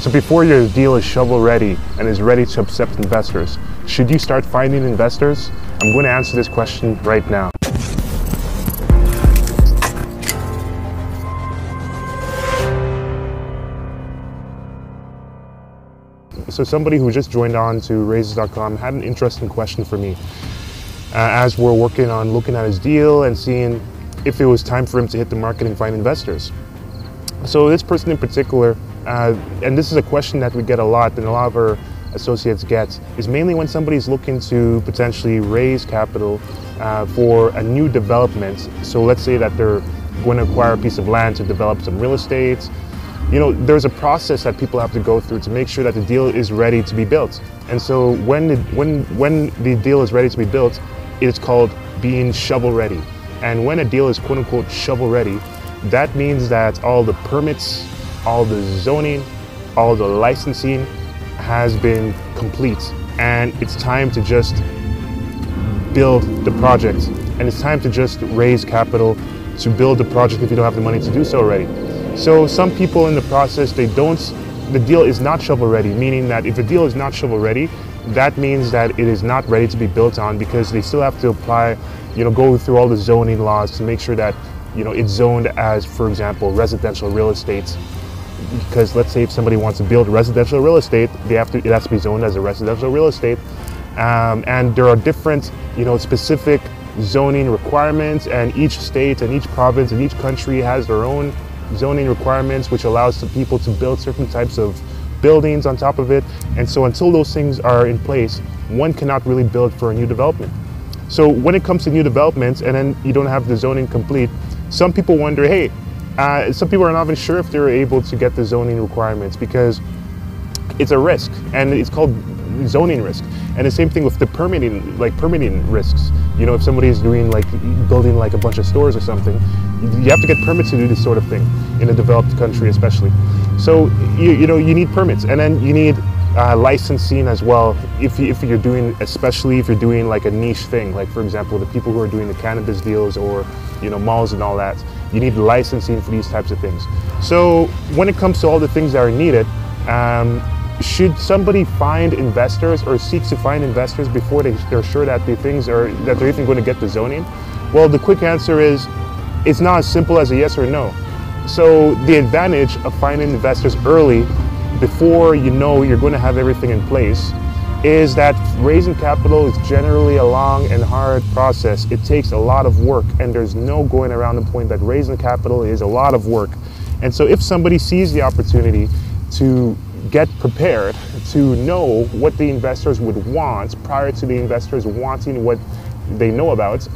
So before your deal is shovel ready and is ready to accept investors, should you start finding investors? I'm going to answer this question right now. So somebody who just joined on to Raises.com had an interesting question for me uh, as we're working on looking at his deal and seeing if it was time for him to hit the market and find investors. So this person in particular, uh, and this is a question that we get a lot and a lot of our associates get, is mainly when somebody's looking to potentially raise capital uh, for a new development. So let's say that they're going to acquire a piece of land to develop some real estate. You know, there's a process that people have to go through to make sure that the deal is ready to be built. And so when the, when, when the deal is ready to be built, it's called being shovel ready. And when a deal is quote unquote shovel ready, that means that all the permits, all the zoning, all the licensing has been complete. And it's time to just build the project. And it's time to just raise capital to build the project if you don't have the money to do so already. So some people in the process, they don't, the deal is not shovel ready, meaning that if a deal is not shovel ready, that means that it is not ready to be built on because they still have to apply, you know, go through all the zoning laws to make sure that, you know, it's zoned as, for example, residential real estate. Because let's say if somebody wants to build residential real estate, they have to, it has to be zoned as a residential real estate. Um, and there are different, you know, specific zoning requirements and each state and each province and each country has their own zoning requirements which allows people to build certain types of buildings on top of it. And so until those things are in place, one cannot really build for a new development. So when it comes to new developments and then you don't have the zoning complete, some people wonder, hey, uh, some people are not even sure if they're able to get the zoning requirements because it's a risk and it's called zoning risk. And the same thing with the permitting, like permitting risks. You know, if somebody is doing like building like a bunch of stores or something, you have to get permits to do this sort of thing in a developed country, especially. So you, you know you need permits, and then you need uh, licensing as well. If if you're doing, especially if you're doing like a niche thing, like for example, the people who are doing the cannabis deals or you know malls and all that, you need licensing for these types of things. So when it comes to all the things that are needed. Um, should somebody find investors or seek to find investors before they, they're sure that the things are that they're even going to get the zoning? Well, the quick answer is it's not as simple as a yes or no. So the advantage of finding investors early before you know you're going to have everything in place is that raising capital is generally a long and hard process. It takes a lot of work and there's no going around the point that raising capital is a lot of work. And so if somebody sees the opportunity to get prepared to know what the investors would want prior to the investors wanting what they know about,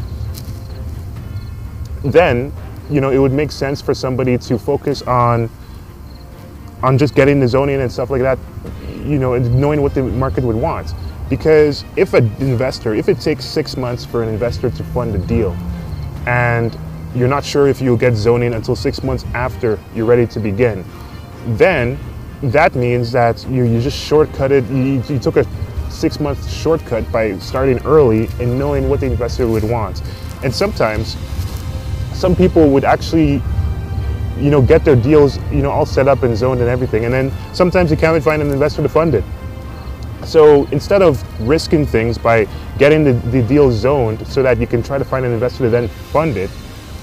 then you know it would make sense for somebody to focus on on just getting the zoning and stuff like that, you know, knowing what the market would want. Because if an investor, if it takes six months for an investor to fund a deal, and you're not sure if you'll get zoning until six months after you're ready to begin, then that means that you, you just shortcutted, you, you took a six month shortcut by starting early and knowing what the investor would want. And sometimes, some people would actually, you know, get their deals, you know, all set up and zoned and everything. And then sometimes you can't find an investor to fund it. So instead of risking things by getting the, the deal zoned so that you can try to find an investor to then fund it,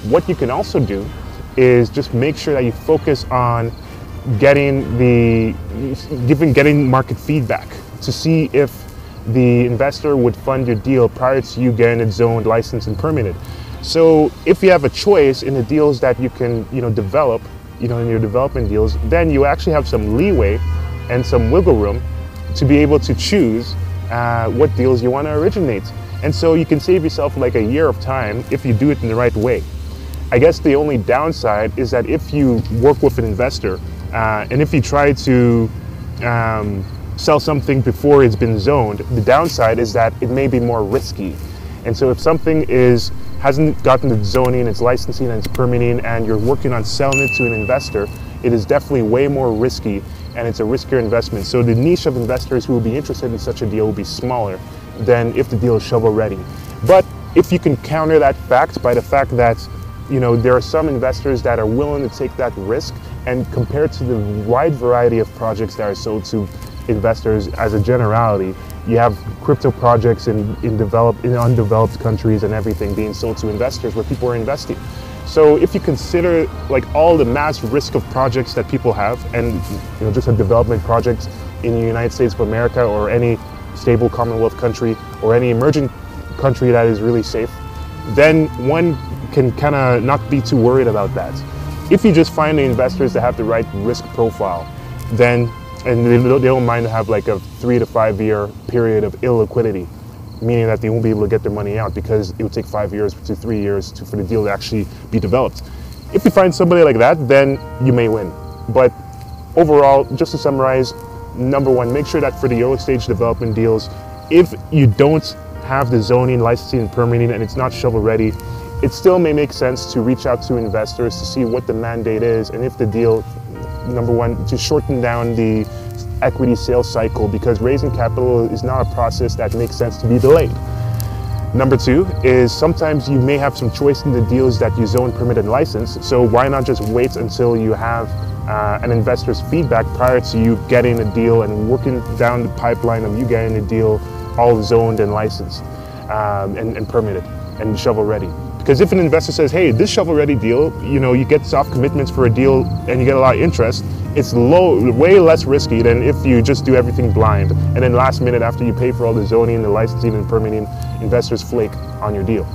what you can also do is just make sure that you focus on getting the giving getting market feedback to see if the investor would fund your deal prior to you getting it zoned, licensed, and permitted. So if you have a choice in the deals that you can you know develop, you know in your development deals, then you actually have some leeway and some wiggle room to be able to choose uh, what deals you want to originate. And so you can save yourself like a year of time if you do it in the right way. I guess the only downside is that if you work with an investor uh, and if you try to um, sell something before it's been zoned, the downside is that it may be more risky. And so if something is hasn't gotten the zoning, its licensing, and its permitting, and you're working on selling it to an investor, it is definitely way more risky and it's a riskier investment. So the niche of investors who will be interested in such a deal will be smaller than if the deal is shovel ready. But if you can counter that fact by the fact that you know there are some investors that are willing to take that risk And compared to the wide variety of projects that are sold to investors as a generality, you have crypto projects in, in, developed, in undeveloped countries and everything being sold to investors where people are investing. So if you consider like all the mass risk of projects that people have and you know just a development project in the United States of America or any stable Commonwealth country or any emerging country that is really safe, then one can kind of not be too worried about that. If you just find the investors that have the right risk profile, then and they don't mind to have like a three to five year period of illiquidity, meaning that they won't be able to get their money out because it would take five years to three years to, for the deal to actually be developed. If you find somebody like that, then you may win. But overall, just to summarize, number one, make sure that for the early stage development deals, if you don't have the zoning, licensing, and permitting, and it's not shovel ready, it still may make sense to reach out to investors to see what the mandate is and if the deal, number one, to shorten down the equity sales cycle because raising capital is not a process that makes sense to be delayed. Number two is sometimes you may have some choice in the deals that you zone, permit, and license. So why not just wait until you have uh, an investor's feedback prior to you getting a deal and working down the pipeline of you getting a deal all zoned and licensed um, and, and permitted and shovel ready. Because if an investor says, hey, this shovel ready deal, you know, you get soft commitments for a deal and you get a lot of interest, it's low, way less risky than if you just do everything blind. And then last minute after you pay for all the zoning, the licensing and permitting, investors flake on your deal.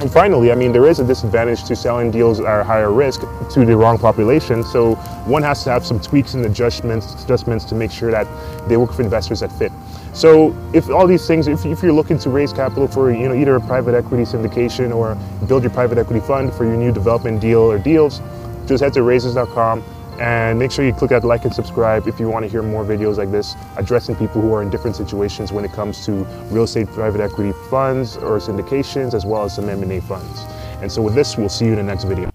And finally, I mean, there is a disadvantage to selling deals that are higher risk to the wrong population. So one has to have some tweaks and adjustments, adjustments to make sure that they work for investors that fit. So if all these things, if, if, you're looking to raise capital for you know either a private equity syndication or build your private equity fund for your new development deal or deals, just head to raises.com and make sure you click that like and subscribe if you want to hear more videos like this addressing people who are in different situations when it comes to real estate private equity funds or syndications as well as some M&A funds. And so with this, we'll see you in the next video.